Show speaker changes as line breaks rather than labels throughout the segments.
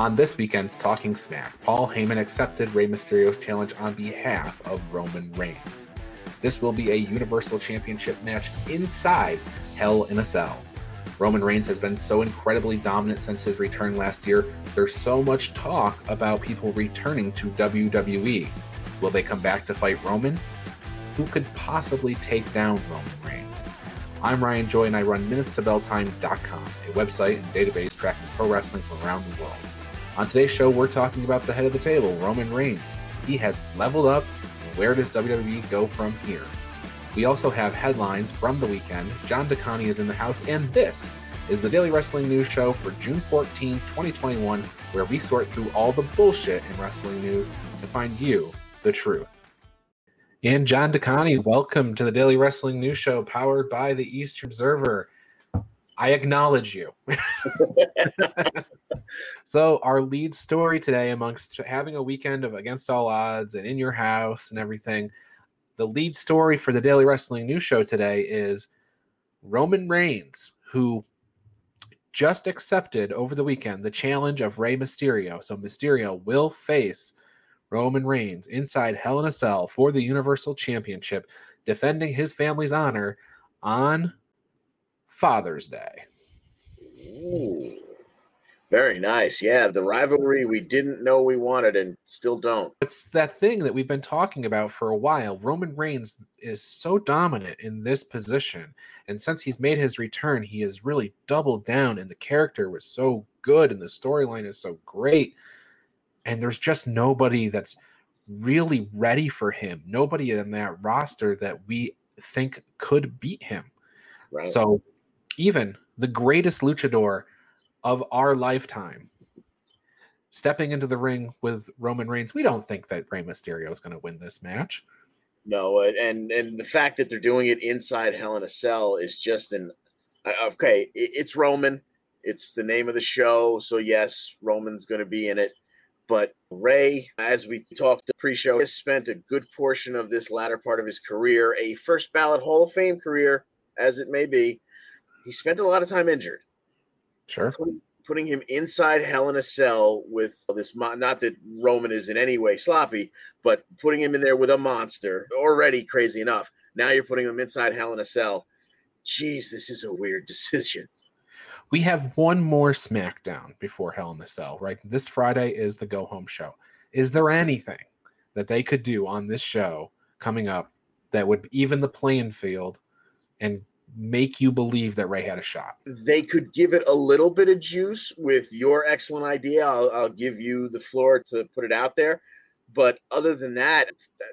On this weekend's Talking Smack, Paul Heyman accepted Rey Mysterio's challenge on behalf of Roman Reigns. This will be a Universal Championship match inside Hell in a Cell. Roman Reigns has been so incredibly dominant since his return last year. There's so much talk about people returning to WWE. Will they come back to fight Roman? Who could possibly take down Roman Reigns? I'm Ryan Joy and I run MinutesToBellTime.com, a website and database tracking pro wrestling from around the world. On today's show, we're talking about the head of the table, Roman Reigns. He has leveled up, where does WWE go from here? We also have headlines from the weekend. John DeConi is in the house, and this is the Daily Wrestling News Show for June 14, 2021, where we sort through all the bullshit in wrestling news to find you the truth. And John DeConi, welcome to the Daily Wrestling News Show powered by the Eastern Observer. I acknowledge you. so, our lead story today, amongst having a weekend of Against All Odds and In Your House and everything, the lead story for the Daily Wrestling News Show today is Roman Reigns, who just accepted over the weekend the challenge of Rey Mysterio. So Mysterio will face Roman Reigns inside Hell in a Cell for the Universal Championship, defending his family's honor on Father's Day.
Ooh. Very nice. Yeah, the rivalry we didn't know we wanted and still don't.
It's that thing that we've been talking about for a while. Roman Reigns is so dominant in this position. And since he's made his return, he has really doubled down, and the character was so good, and the storyline is so great. And there's just nobody that's really ready for him. Nobody in that roster that we think could beat him. Right. So even the greatest luchador of our lifetime stepping into the ring with Roman Reigns, we don't think that Rey Mysterio is going to win this match.
No, and and the fact that they're doing it inside Hell in a Cell is just an uh, okay. It's Roman. It's the name of the show, so yes, Roman's going to be in it. But Rey, as we talked pre-show, has spent a good portion of this latter part of his career, a first ballot Hall of Fame career, as it may be. He spent a lot of time injured.
Sure.
Putting, putting him inside Hell in a Cell with this, not that Roman is in any way sloppy, but putting him in there with a monster already crazy enough. Now you're putting him inside Hell in a Cell. Jeez, this is a weird decision.
We have one more SmackDown before Hell in the Cell, right? This Friday is the go home show. Is there anything that they could do on this show coming up that would even the playing field and make you believe that Rey had a shot.
They could give it a little bit of juice with your excellent idea. I'll, I'll give you the floor to put it out there. But other than that,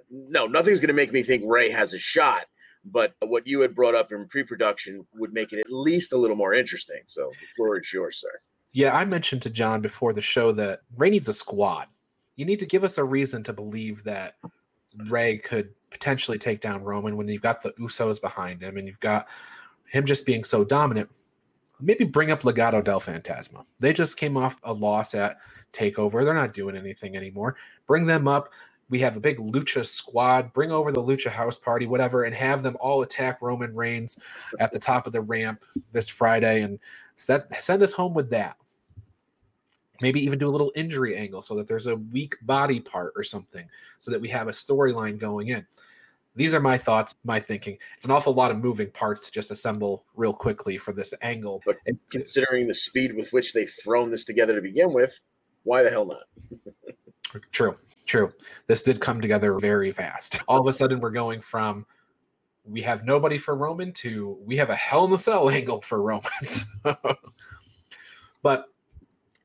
no, nothing's going to make me think Rey has a shot. But what you had brought up in pre production would make it at least a little more interesting. So the floor is yours, sir.
Yeah, I mentioned to John before the show that Rey needs a squad. You need to give us a reason to believe that Rey could potentially take down Roman when you've got the Usos behind him and you've got him just being so dominant. Maybe bring up Legado del Fantasma. They just came off a loss at Takeover. They're not doing anything anymore. Bring them up. We have a big Lucha squad. Bring over the Lucha House Party, whatever, and have them all attack Roman Reigns at the top of the ramp this Friday and set, send us home with that maybe even do a little injury angle so that there's a weak body part or something so that we have a storyline going in. These are my thoughts my thinking. It's an awful lot of moving parts to just assemble real quickly for this angle.
But considering the speed with which they've thrown this together to begin with why the hell not?
True true. This did come together very fast. All of a sudden we're going from we have nobody for roman to we have a hell in the cell angle for romans but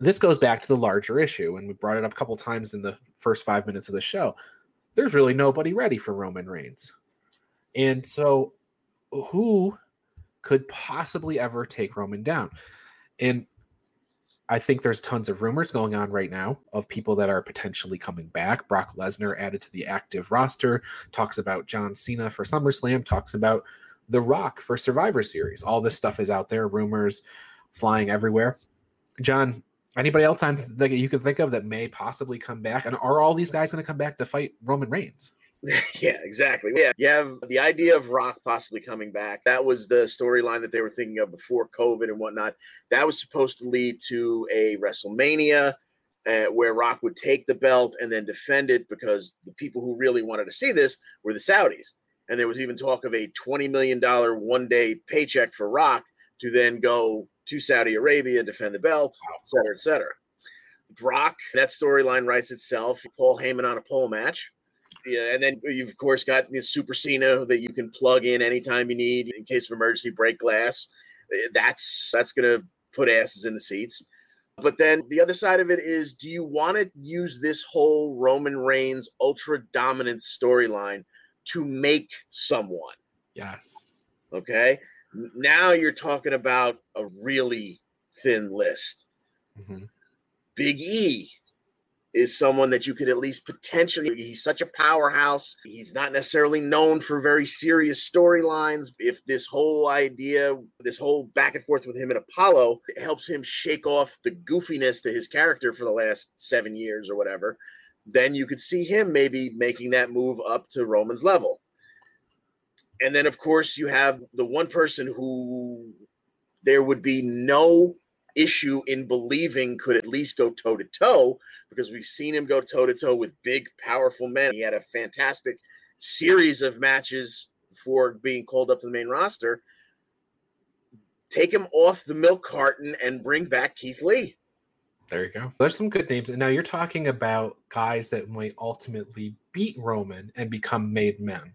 this goes back to the larger issue, and we brought it up a couple times in the first five minutes of the show. There's really nobody ready for Roman Reigns. And so, who could possibly ever take Roman down? And I think there's tons of rumors going on right now of people that are potentially coming back. Brock Lesnar added to the active roster, talks about John Cena for SummerSlam, talks about The Rock for Survivor Series. All this stuff is out there, rumors flying everywhere. John, Anybody else on that you can think of that may possibly come back? And are all these guys going to come back to fight Roman Reigns?
yeah, exactly. Yeah, you have the idea of Rock possibly coming back. That was the storyline that they were thinking of before COVID and whatnot. That was supposed to lead to a WrestleMania. uh, where Rock would take the belt and then defend it because the people who really wanted to see this were the Saudis. And there was even talk of a $20 million one day paycheck for Rock to then go to Saudi Arabia defend the belt, et cetera, et cetera. Brock, that storyline writes itself. Paul Heyman on a pole match. Yeah, and then you've of course got the Super Cena that you can plug in anytime you need in case of emergency, break glass. Eh, that's that's gonna put asses in the seats. But then the other side of it is do you want to use this whole Roman Reigns ultra dominant storyline to make someone?
Yes.
Okay. Now you're talking about a really thin list. Mm-hmm. Big E is someone that you could at least potentially he's such a powerhouse he's not necessarily known for very serious storylines if this whole idea this whole back and forth with him and apollo helps him shake off the goofiness to his character for the last seven years or whatever then you could see him maybe making that move up to roman's level and then of course you have the one person who there would be no issue in believing could at least go toe to toe because we've seen him go toe to toe with big, powerful men. He had a fantastic series of matches before being called up to the main roster. Take him off the milk carton and bring back Keith Lee.
There you go. There's some good names. And now you're talking about guys that might ultimately beat Roman and become made men.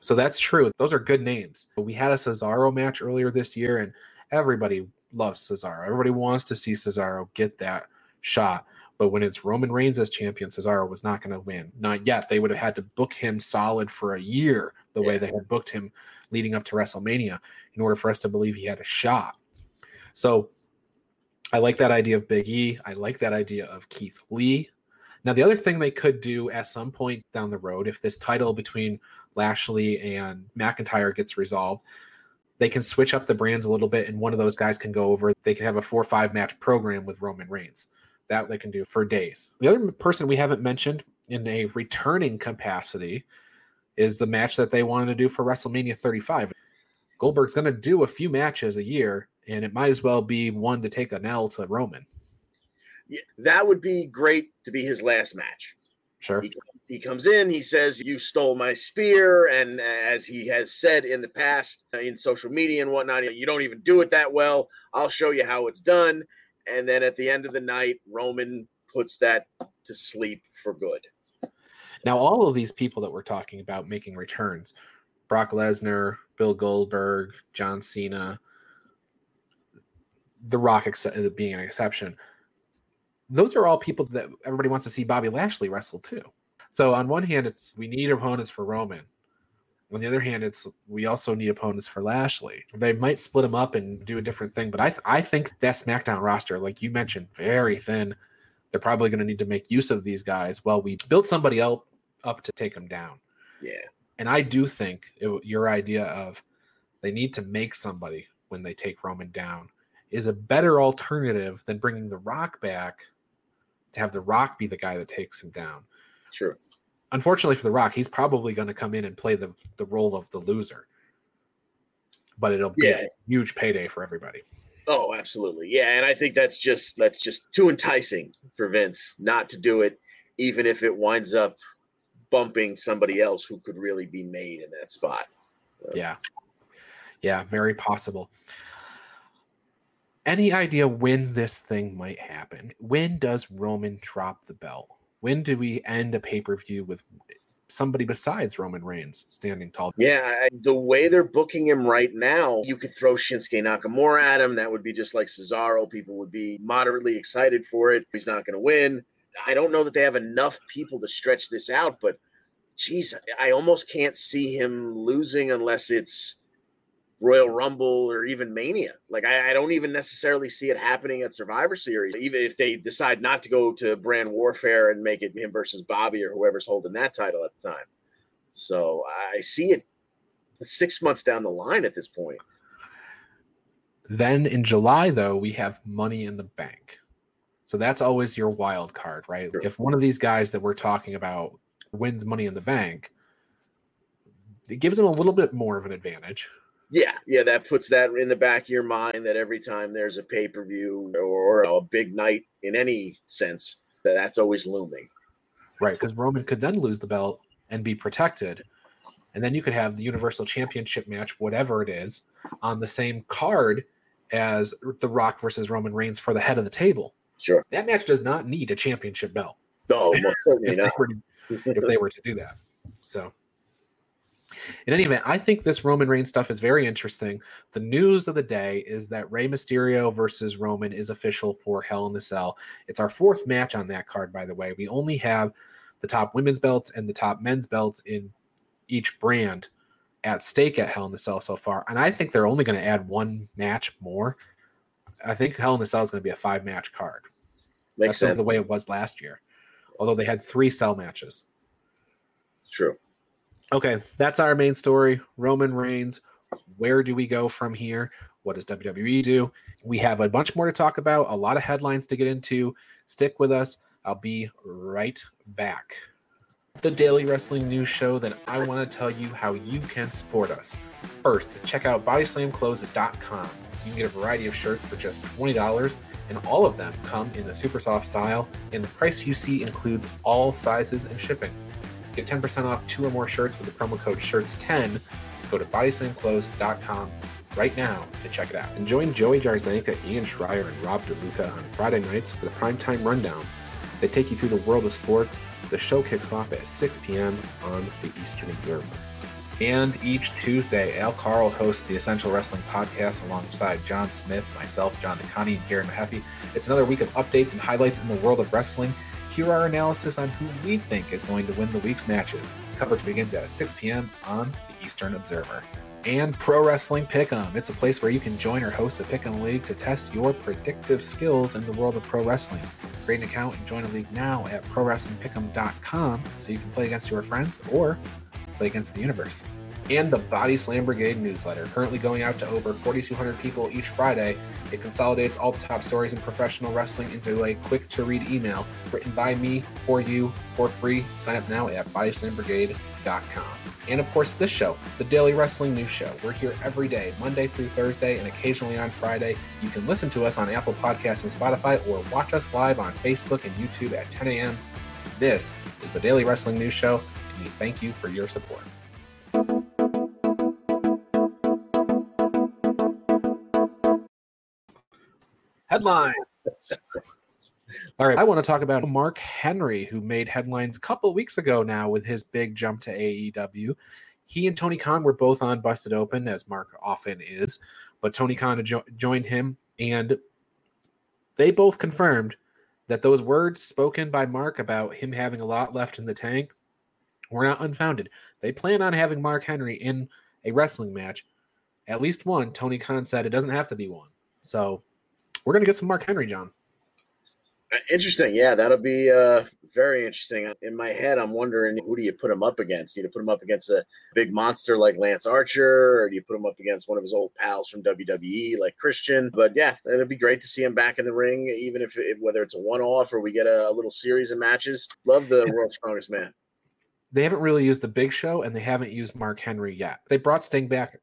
So that's true. Those are good names. We had a Cesaro match earlier this year, and everybody loves Cesaro. Everybody wants to see Cesaro get that shot. But when it's Roman Reigns as champion, Cesaro was not going to win. Not yet. They would have had to book him solid for a year the yeah. way they had booked him leading up to WrestleMania in order for us to believe he had a shot. So I like that idea of Big E. I like that idea of Keith Lee. Now, the other thing they could do at some point down the road, if this title between Lashley and McIntyre gets resolved, they can switch up the brands a little bit and one of those guys can go over. They can have a four or five match program with roman reigns. That they can do for days. The other person we haven't mentioned in a returning capacity is the match that they wanted to do for wrestlemania 35 goldberg's going to do a few matches a year and it might as well be one to take an l to roman
that would be great to be his last match
Sure.
He, he, comes in, he says, You stole my spear. And as he has said in the past uh, in social media and whatnot, you don't even do it that well. I'll show you how it's done. And then at the end of the night, Roman puts that to sleep for good.
Now, all of these people that we're talking about making returns Brock Lesnar, Bill Goldberg, John Cena, The Rock being an exception those are all people that everybody wants to see Bobby Lashley wrestle too. So on one hand, it's we need opponents for Roman. On the other hand, it's we also need opponents for Lashley. They might split them up and do a different thing, but I th- I think that SmackDown roster, like you mentioned, very thin. They're probably going to need to make use of these guys while we build somebody else up to take them down.
Yeah,
and I do think it, your idea of they need to make somebody when they take Roman down is a better alternative than bringing the Rock back to have The Rock be the guy that takes him down.
Sure.
Unfortunately for The Rock, he's probably going to come in and play the, the role of the loser. But it'll be yeah. a huge payday for everybody.
Oh, absolutely. Yeah, and I think that's just that's just too enticing for Vince not to do it, even if it winds up bumping somebody else who could really be made in that spot.
Yeah. Yeah, very possible any idea when this thing might happen? When does Roman drop the belt? When do we end a pay per view with somebody besides Roman Reigns standing tall?
Yeah, the way they're booking him right now, you could throw Shinsuke Nakamura at him. That would be just like Cesaro. People would be moderately excited for it. He's not going to win. I don't know that they have enough people to stretch this out, but geez, I almost can't see him losing unless it's Royal Rumble or even Mania. Like I, I, don't even necessarily see it happening at Survivor Series, even if they decide not to go to brand warfare and make it him versus Bobby or whoever's holding that title at the time. So I see it six months down the line at this point.
Then in July, though, we have Money in the Bank. So that's always your wild card, right? Sure. If one of these guys that we're talking about wins Money in the Bank, it gives them a little bit more of an advantage
Yeah, yeah, that puts that in the back of your mind that every time there's a pay per view or, a big night in any sense, that that's always looming.
Right, because Roman could then lose the belt and be protected, and then you could have the Universal Championship match, whatever it is, on the same card as The Rock versus Roman Reigns for the head of the table.
Sure,
that match does not need a championship belt.
No, if,
they to, if they were to do that. So in any event, I think this Roman Reigns stuff is very interesting. The news of the day is that Rey Mysterio versus Roman is official for Hell in a Cell. It's our fourth match on that card, by the way. We only have the top women's belts and the top men's belts in each brand at stake at Hell in the Cell so far. And I think they're only going to add one match more. I think Hell in the Cell is going to be a five match card. Makes That's sense. the way it was last year, although they had three cell matches.
True.
Okay, that's our main story. Roman Reigns. Where do we go from here? What does WWE do? We have a bunch more to talk about, a lot of headlines to get into. Stick with us. I'll be right back. The Daily Wrestling News Show that I want to tell you how you can support us. First, check out bodyslamclothes.com. You can get a variety of shirts for just $20, and all of them come in the super soft style, and the price you see includes all sizes and shipping. Get 10% off two or more shirts with the promo code SHIRTS10. Go to bodyslamclothes.com right now to check it out. And join Joey Jarzenka, Ian Schreier, and Rob DeLuca on Friday nights for the primetime rundown. They take you through the world of sports. The show kicks off at 6 p.m. on the Eastern Observer. And each Tuesday, Al Carl hosts the Essential Wrestling Podcast alongside John Smith, myself, John Nicani, and Gary Mahaffey. It's another week of updates and highlights in the world of wrestling hear our analysis on who we think is going to win the week's matches. Coverage begins at 6 p.m. on the Eastern Observer. And Pro Wrestling Pick'em. It's a place where you can join or host a Pick'em League to test your predictive skills in the world of pro wrestling. Create an account and join a league now at ProWrestlingPick'em.com so you can play against your friends or play against the universe and the Body Slam Brigade newsletter, currently going out to over 4,200 people each Friday. It consolidates all the top stories in professional wrestling into a quick to read email written by me for you for free. Sign up now at bodyslambrigade.com. And of course, this show, the Daily Wrestling News Show. We're here every day, Monday through Thursday, and occasionally on Friday. You can listen to us on Apple Podcasts and Spotify or watch us live on Facebook and YouTube at 10 a.m. This is the Daily Wrestling News Show, and we thank you for your support. Headlines. All right, I want to talk about Mark Henry, who made headlines a couple weeks ago now with his big jump to AEW. He and Tony Khan were both on Busted Open, as Mark often is, but Tony Khan jo- joined him, and they both confirmed that those words spoken by Mark about him having a lot left in the tank were not unfounded. They plan on having Mark Henry in a wrestling match, at least one. Tony Khan said it doesn't have to be one. So we're going to get some Mark Henry, John.
Uh, interesting. Yeah, that'll be uh, very interesting. In my head, I'm wondering who do you put him up against? Do you put him up against a big monster like Lance Archer, or do you put him up against one of his old pals from WWE like Christian? But yeah, it'll be great to see him back in the ring, even if it, whether it's a one off or we get a, a, little series of matches. Love the World's Strongest Man.
They haven't really used the Big Show, and they haven't used Mark Henry yet. They brought Sting back.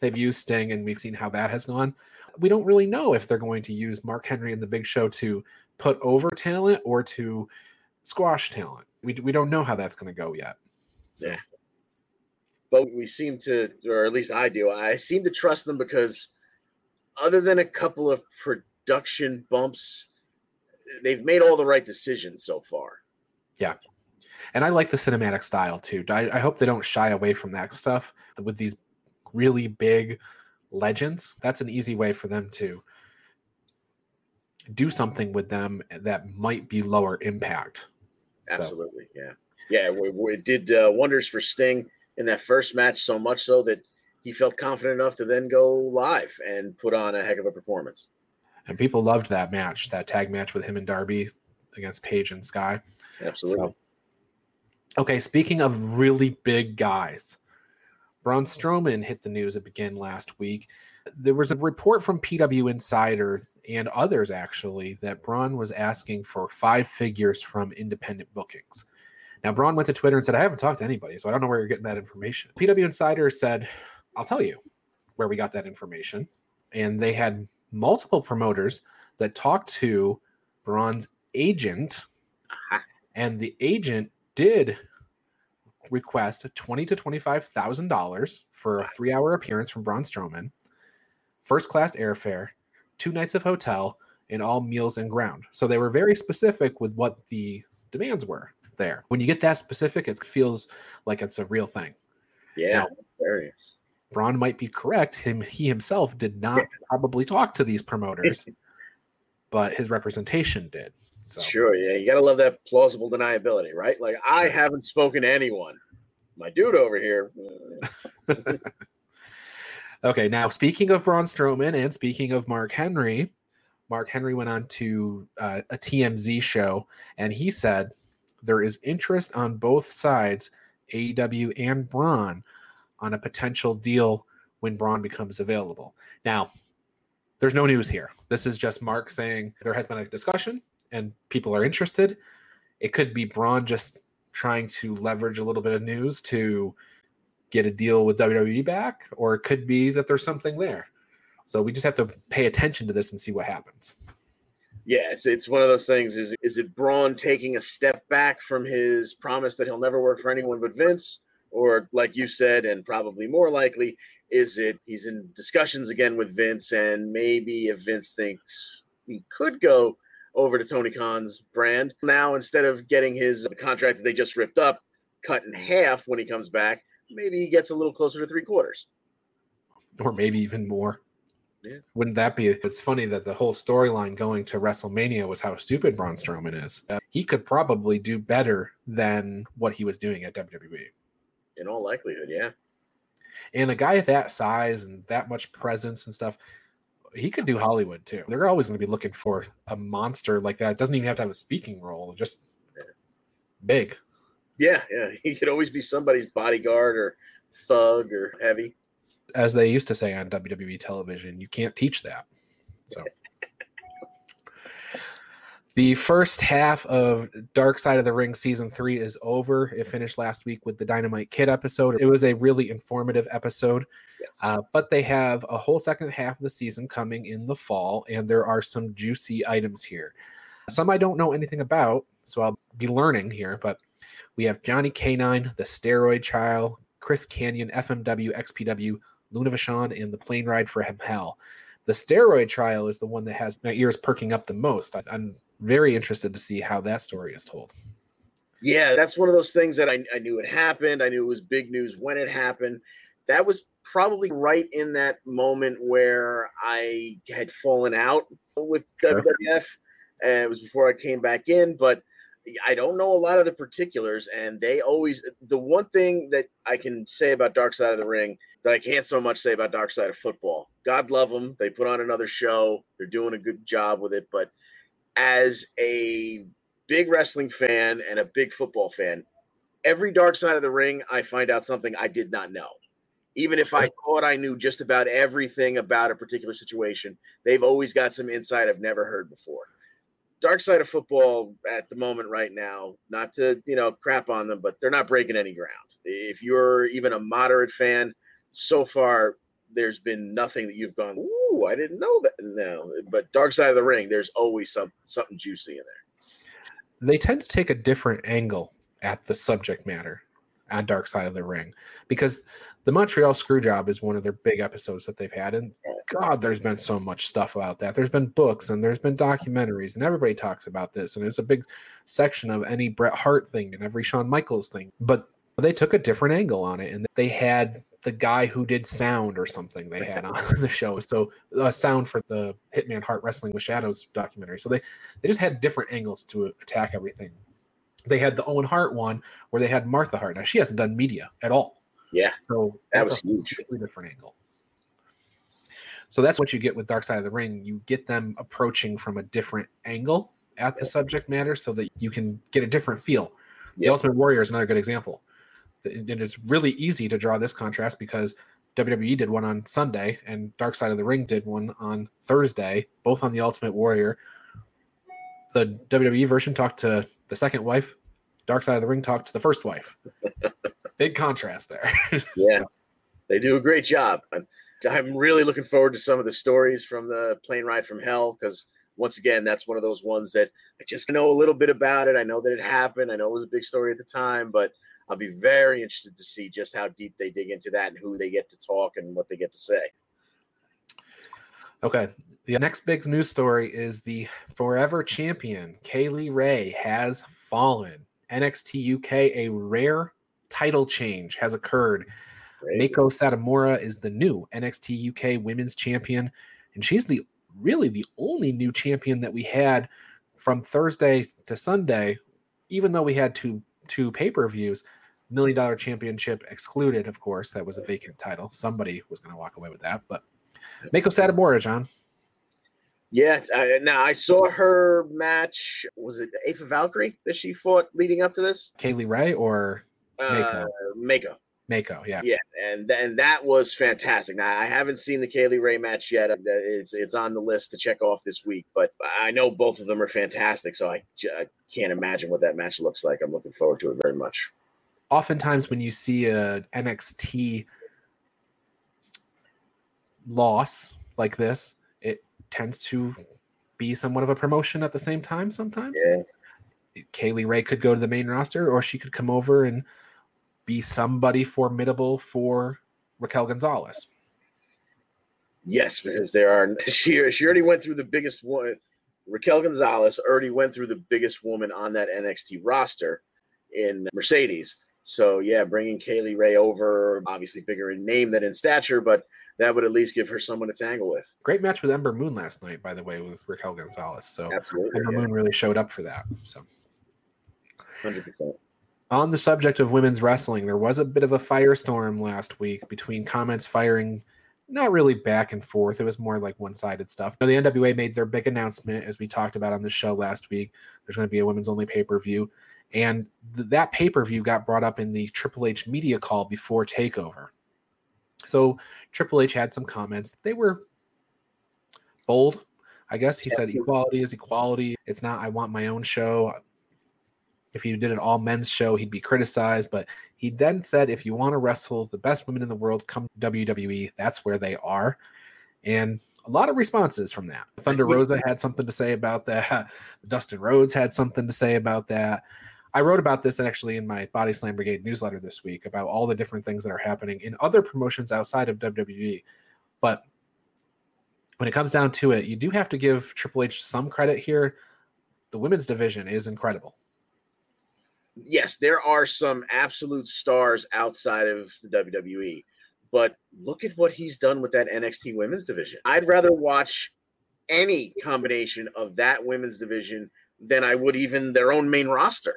They've used Sting, and we've seen how that has gone we don't really know if they're going to use Mark Henry in the Big Show to put over talent or to squash talent. We, we don't know how that's going to go yet.
So. Yeah. But we seem to, or at least I do, I seem to trust them because other than a couple of production bumps, they've made all the right decisions so far.
Yeah. And I like the cinematic style too. I, I hope they don't shy away from that stuff with these really big legends, that's an easy way for them to do something with them that might be lower impact.
Absolutely, so. yeah, yeah. It did uh, wonders for Sting in that first match, so much so that he felt confident enough to then go live and put on a heck of a performance.
And people loved that match, that tag match with him and Darby against Page and Sky.
Absolutely. So,
okay, speaking of really big guys, Braun Strowman hit the news again last week. There was a report from PW Insider and others actually that Braun was asking for five figures from independent bookings. Now, Braun went to Twitter and said, I haven't talked to anybody, so I don't know where you're getting that information. PW Insider said, I'll tell you. where we got that information, and they had multiple promoters that talked to Braun's agent, and the agent did request twenty to twenty five thousand dollars for a three hour appearance from Braun Strowman, first class airfare, two nights of hotel, and all meals and ground. So they were very specific with what the demands were there. When you get that specific, it feels like it's a real thing.
Yeah,
Now-. Braun might be correct. Him he himself did not probably talk to these promoters, but his representation did. So
Sure, yeah, you gotta love that plausible deniability, right? Like I haven't spoken to anyone. My dude over here.
Okay, now speaking of Braun Strowman and speaking of Mark Henry, Mark Henry went on to uh, a TMZ show and he said there is interest on both sides, AEW and Braun, on a potential deal when Braun becomes available. Now, there's no news here. This is just Mark saying there has been a discussion and people are interested. It could be Braun just trying to leverage a little bit of news to get a deal with WWE back, or it could be that there's something there. So we just have to pay attention to this and see what happens.
Yeah, it's it's one of those things. Is is it Braun taking a step back from his promise that he'll never work for anyone but Vince, or like you said, and probably more likely, is it he's in discussions again with Vince, and maybe if Vince thinks he could go over to Tony Khan's brand now instead of getting his contract that they just ripped up cut in half when he comes back, maybe he gets a little closer to three quarters.
or maybe even more.
Yeah.
Wouldn't that be? It's funny that the whole storyline going to WrestleMania was how stupid Braun Strowman is. Uh, he could probably do better than what he was doing at WWE.
In all likelihood, yeah.
And a guy that size and that much presence and stuff, he could do Hollywood too. They're always going to be looking for a monster like that. It doesn't even have to have a speaking role, just big.
Yeah, yeah. He could always be somebody's bodyguard or thug or heavy.
As they used to say on WWE television, you can't teach that. So the first half of Dark Side of the Ring season three is over. It finished last week with the Dynamite Kid episode. It was a really informative episode.
Yes.
Uh, but they have a whole second half of the season coming in the fall, and there are some juicy items here. Some I don't know anything about, so I'll be learning here. But we have Johnny K9, the Steroid Trial, Chris Kanyon, FMW, XPW, Luna Vachon, and the Plane Ride for Him Hell. The Steroid Trial is the one that has my ears perking up the most. I, I'm very interested to see how that story is told.
Yeah, that's one of those things that I, I knew it happened. I knew it was big news when it happened. That was probably right in that moment where I had fallen out with
Sure.
WWF. And it was before I came back in, but I don't know a lot of the particulars. And they always, the one thing that I can say about Dark Side of the Ring that I can't so much say about Dark Side of Football. God love them. They put on another show, they're doing a good job with it. But as a big wrestling fan and a big football fan, every dark side of the ring, I find out something I did not know. Even if I thought I knew just about everything about a particular situation, they've always got some insight I've never heard before. Dark side of football at the moment right now, not to, you know, crap on them, but they're not breaking any ground. If you're even a moderate fan, so far there's been nothing that you've gone, I didn't know that. No, but Dark Side of the Ring, there's always some something juicy in there.
They tend to take a different angle at the subject matter on Dark Side of the Ring because the Montreal Screwjob is one of their big episodes that they've had. And God, there's been so much stuff about that. There's been books and there's been documentaries, and everybody talks about this. And it's a big section of any Bret Hart thing and every Shawn Michaels thing. But they took a different angle on it, and they had the guy who did sound or something they had on the show. So uh, sound for the Hitman Hart Wrestling with Shadows documentary. So they they just had different angles to attack everything. They had the Owen Hart one where they had Martha Hart. Now she hasn't done media at all.
Yeah,
So
that was
a
huge.
completely different angle. So that's what you get with Dark Side of the Ring. You get them approaching from a different angle at the subject matter so that you can get a different feel. The
Yep.
Ultimate Warrior is another good example. And it's really easy to draw this contrast because WWE did one on Sunday and Dark Side of the Ring did one on Thursday, both on the Ultimate Warrior. The WWE version talked to the second wife, Dark Side of the Ring talked to the first wife. Big contrast there.
Yeah, they do a great job. And I'm really looking forward to some of the stories from the plane ride from hell because once again, that's one of those ones that I just know a little bit about it. I know that it happened. I know it was a big story at the time, but I'll be very interested to see just how deep they dig into that and who they get to talk and what they get to say.
Okay. The next big news story is the forever champion, Kay Lee Ray, has fallen. NXT UK, a rare title change has occurred. Crazy. Meiko Satomura is the new NXT UK women's champion, and she's the really the only new champion that we had from Thursday to Sunday, even though we had two two pay-per-views. Million dollar championship excluded, of course. That was a vacant title. Somebody was going to walk away with that, but Meiko Satomura, John.
Yeah, I, now I saw her match. Was it Aoife Valkyrie that she fought leading up to this?
Kay Lee Ray or?
Uh, Meiko.
Meiko, yeah,
yeah, and and that was fantastic. Now I haven't seen the Kay Lee Ray match yet. Uh, it's it's on the list to check off this week, but I know both of them are fantastic. So I, I can't imagine what that match looks like. I'm looking forward to it very much.
Oftentimes, when you see a NXT loss like this, it tends to be somewhat of a promotion at the same time. Sometimes,
yeah.
Kay Lee Ray could go to the main roster, or she could come over and be somebody formidable for Raquel Gonzalez.
Yes, because there are she she already went through the biggest one. Raquel Gonzalez already went through the biggest woman on that NXT roster in Mercedes. So yeah, bringing Kay Lee Ray over, obviously bigger in name than in stature, but that would at least give her someone to tangle with.
Great match with Ember Moon last night, by the way, with Raquel Gonzalez. So
Absolutely,
Ember
yeah.
Moon really showed up for that. So,
hundred percent
on the subject of women's wrestling, there was a bit of a firestorm last week between comments firing not really back and forth. It was more like one sided stuff. Now, the NWA made their big announcement, as we talked about on the show last week. There's going to be a women's only pay per view. And th- that pay per view got brought up in the Triple H media call before TakeOver. So Triple H had some comments. They were bold. I guess he said equality is equality. It's not, I want my own show. If he did an all men's show, he'd be criticized. But he then said, if you want to wrestle the best women in the world, come WWE. That's where they are. And a lot of responses from that. Thunder Rosa had something to say about that. Dustin Rhodes had something to say about that. I wrote about this actually in my Body Slam Brigade newsletter this week about all the different things that are happening in other promotions outside of WWE. But when it comes down to it, you do have to give Triple H some credit here. The women's division is incredible
yes, there are some absolute stars outside of the WWE, but look at what he's done with that NXT women's division. I'd rather watch any combination of that women's division than I would even their own main roster.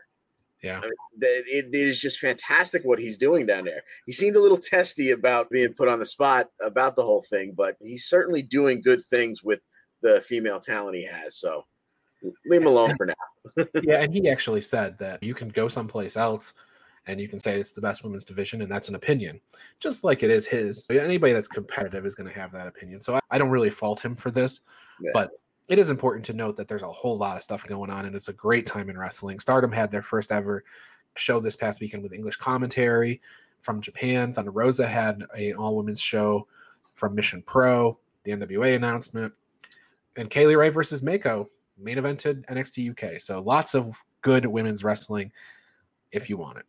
Yeah, I
mean, it, it is just fantastic what he's doing down there. He seemed a little testy about being put on the spot about the whole thing, but he's certainly doing good things with the female talent he has. So leave him alone for now.
yeah, and he actually said that you can go someplace else and you can say it's the best women's division, and that's an opinion, just like it is his. Anybody that's competitive is going to have that opinion. So I, I, don't really fault him for this, yeah. but it is important to note that there's a whole lot of stuff going on, and it's a great time in wrestling. Stardom had their first ever show this past weekend with English commentary from Japan. Thunder Rosa had an all women's show from Mission Pro, the NWA announcement, and Kay Lee Ray versus Meiko main evented NXT UK. So lots of good women's wrestling if you want it.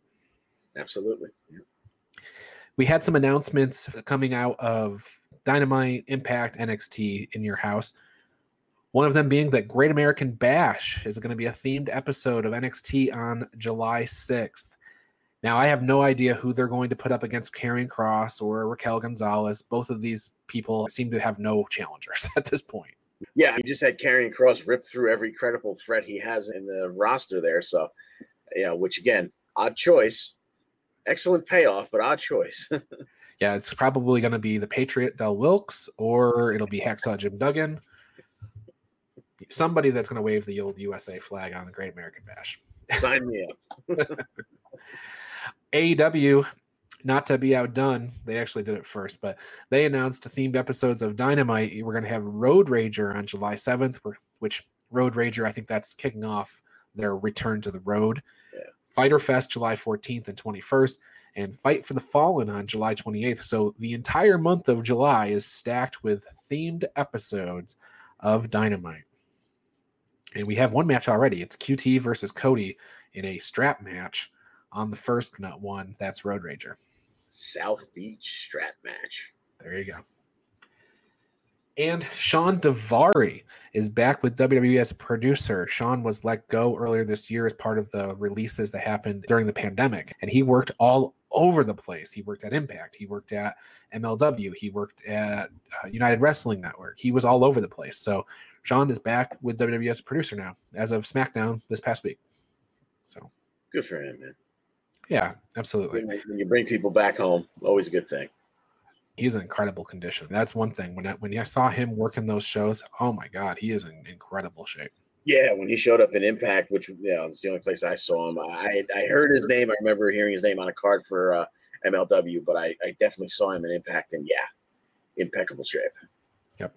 Absolutely.
Yeah. We had some announcements coming out of Dynamite, Impact, NXT in your house. One of them being that Great American Bash is going to be a themed episode of NXT on July 6th. Now, I have no idea who they're going to put up against Karrion Kross or Raquel Gonzalez. Both of these people seem to have no challengers at this point.
Yeah, he just had Karrion Kross rip through every credible threat he has in the roster there. So, you know, which again, odd choice. Excellent payoff, but odd choice.
yeah, it's probably going to be the Patriot Del Wilkes or it'll be Hacksaw Jim Duggan. Somebody that's going to wave the old USA flag on the Great American Bash.
Sign me up.
AEW not to be outdone, they actually did it first, but they announced themed episodes of Dynamite. We're going to have Road Rager on July 7th, which Road Rager, I think that's kicking off their return to the road.
Yeah.
Fighter Fest July 14th and 21st, and Fight for the Fallen on July 28th. So the entire month of July is stacked with themed episodes of Dynamite. And we have one match already. It's QT versus Cody in a strap match on the first nut one. That's Road Rager.
South Beach strap match.
There you go. And Shawn Daivari is back with WWE as a producer. Shawn was let go earlier this year as part of the releases that happened during the pandemic. And he worked all over the place. He worked at Impact, he worked at MLW, he worked at uh, United Wrestling Network. He was all over the place. So Shawn is back with WWE as a producer now, as of SmackDown this past week. So
good for him, man.
Yeah, absolutely.
When you bring people back home, always a good thing.
He's in incredible condition. That's one thing. When I, when I saw him working those shows, oh my god, he is in incredible shape.
Yeah, when he showed up in Impact, which you know, it's the only place I saw him. I I heard his name. I remember hearing his name on a card for uh, MLW, but I, I definitely saw him in Impact, and yeah, impeccable shape.
Yep.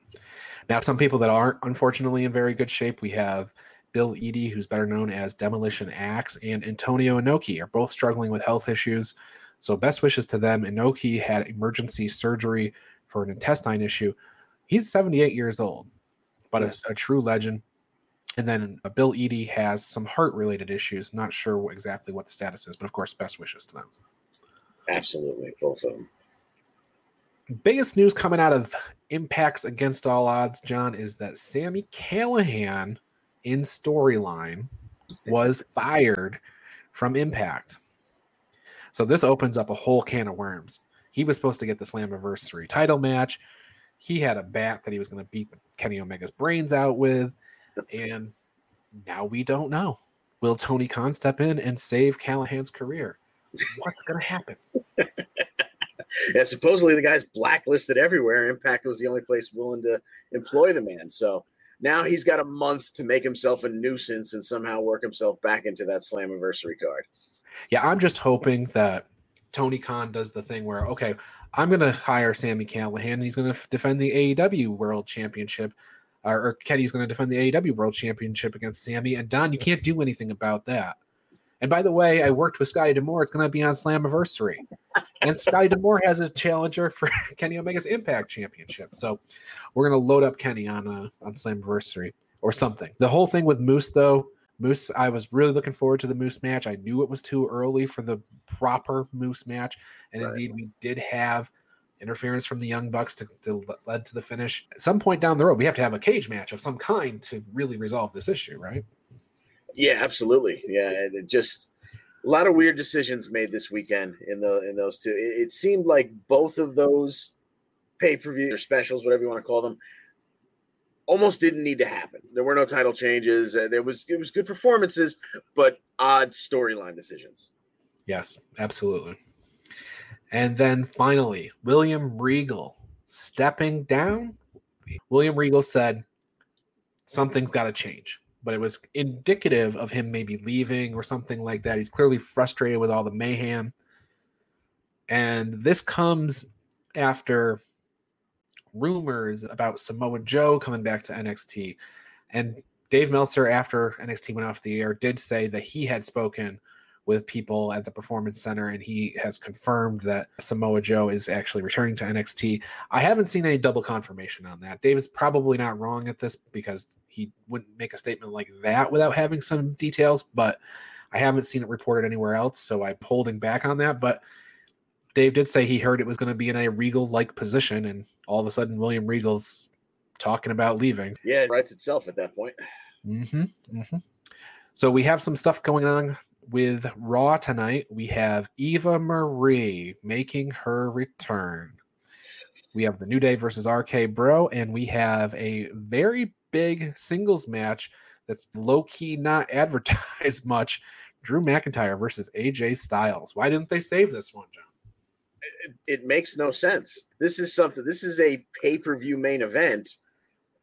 Now, some people that aren't unfortunately in very good shape, we have Bill Eadie, who's better known as Demolition Axe, and Antonio Inoki are both struggling with health issues. So, best wishes to them. Inoki had emergency surgery for an intestine issue. He's 78 years old, but a, a true legend. And then uh, Bill Eadie has some heart related issues. Not sure what, exactly what the status is, but of course, best wishes to them.
Absolutely, both of them.
Biggest news coming out of Impacts Against All Odds, John, is that Sami Callihan in storyline was fired from Impact. So this opens up a whole can of worms. He was supposed to get the Slammiversary title match. He had a bat that he was going to beat Kenny Omega's brains out with, and now we don't know. Will Tony Khan step in and save Callihan's career? What's going to happen?
yeah, supposedly the guy's blacklisted everywhere. Impact was the only place willing to employ the man. So now he's got a month to make himself a nuisance and somehow work himself back into that Slammiversary card.
Yeah, I'm just hoping that Tony Khan does the thing where, okay, I'm going to hire Sami Callihan and he's going to defend the AEW World Championship. Or, or Kenny's going to defend the AEW World Championship against Sami. And Don, you can't do anything about that. And by the way, I worked with Scotty D'Amore. It's going to be on Slammiversary. and Scotty D'Amore has a challenger for Kenny Omega's Impact Championship. So we're going to load up Kenny on uh, on Slammiversary or something. The whole thing with Moose, though, Moose, I was really looking forward to the Moose match. I knew it was too early for the proper Moose match. And right. indeed, we did have interference from the Young Bucks to, to led to the finish. At some point down the road, we have to have a cage match of some kind to really resolve this issue, right?
Yeah, absolutely. Yeah, just a lot of weird decisions made this weekend in the in those two. It, it seemed like both of those pay per view or specials, whatever you want to call them, almost didn't need to happen. There were no title changes. Uh, there was it was good performances, but odd storyline decisions.
Yes, absolutely. And then finally, William Regal stepping down. William Regal said, Something's got to change but it was indicative of him maybe leaving or something like that. He's clearly frustrated with all the mayhem. And this comes after rumors about Samoa Joe coming back to NXT. And Dave Meltzer, after NXT went off the air, did say that he had spoken with people at the Performance Center, and he has confirmed that Samoa Joe is actually returning to NXT. I haven't seen any double confirmation on that. Dave is probably not wrong at this because he wouldn't make a statement like that without having some details, but I haven't seen it reported anywhere else, so I'm holding back on that. But Dave did say he heard it was going to be in a Regal like position, and all of a sudden, William Regal's talking about leaving.
Yeah, it writes itself at that point.
Mm-hmm, mm-hmm. So we have some stuff going on with Raw tonight, we have Eva Marie making her return. We have the New Day versus RK Bro, and we have a very big singles match that's low key not advertised much. Drew McIntyre versus AJ Styles. Why didn't they save this one, John?
It, it makes no sense. This is something. This is a pay per view main event,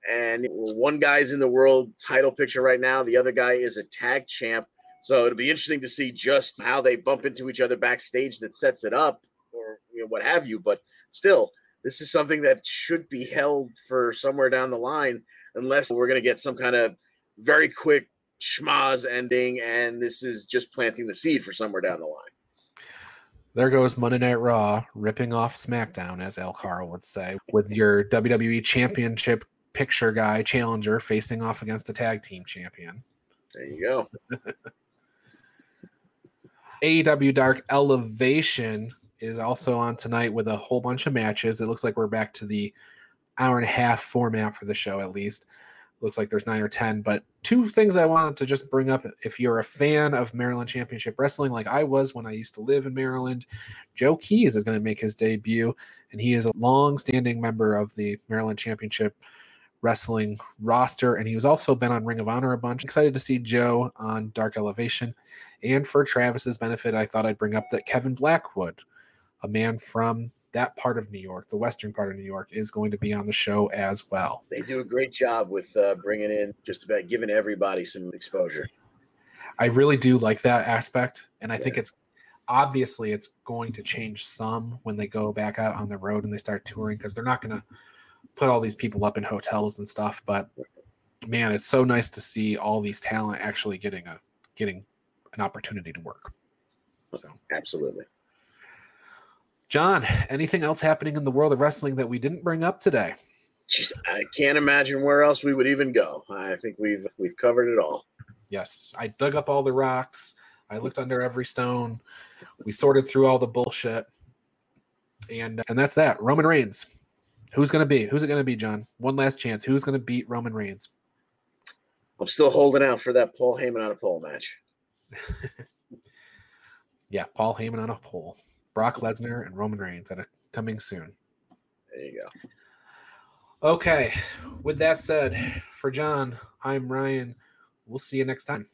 and one guy's in the world title picture right now. The other guy is a tag champ so it'll be interesting to see just how they bump into each other backstage that sets it up or you know, what have you. But still, this is something that should be held for somewhere down the line, unless we're going to get some kind of very quick schmozz ending and this is just planting the seed for somewhere down the line.
There goes Monday Night Raw, ripping off SmackDown, as El Carl would say, with your WWE Championship picture guy challenger facing off against a tag team champion.
There you go.
AEW Dark Elevation is also on tonight with a whole bunch of matches. It looks like we're back to the hour and a half format for the show, at least. Looks like there's nine or 10. But two things I wanted to just bring up. If you're a fan of Maryland Championship Wrestling, like I was when I used to live in Maryland, Joe Keys is going to make his debut. And he is a long standing member of the Maryland Championship Wrestling roster. And he was also been on Ring of Honor a bunch. Excited to see Joe on Dark Elevation. And for Travis's benefit, I thought I'd bring up that Kevin Blackwood, a man from that part of New York, the western part of New York, is going to be on the show as well.
They do a great job with uh, bringing in just about giving everybody some exposure.
I really do like that aspect, and I yeah. think it's obviously it's going to change some when they go back out on the road and they start touring because they're not going to put all these people up in hotels and stuff. But man, it's so nice to see all these talent actually getting a getting an opportunity to work. So
absolutely.
John, anything else happening in the world of wrestling that we didn't bring up today?
Just, I can't imagine where else we would even go. I think we've we've covered it all.
Yes, I dug up all the rocks. I looked under every stone. We sorted through all the bullshit, and and that's that. Roman Reigns. Who's going to be? Who's it going to be, John? One last chance. Who's going to beat Roman Reigns?
I'm still holding out for that Paul Heyman on a pole match.
yeah, Paul Heyman on a pole. Brock Lesnar and Roman Reigns at a, coming soon.
There you go.
Okay. With that said, for John, I'm Ryan. We'll see you next time.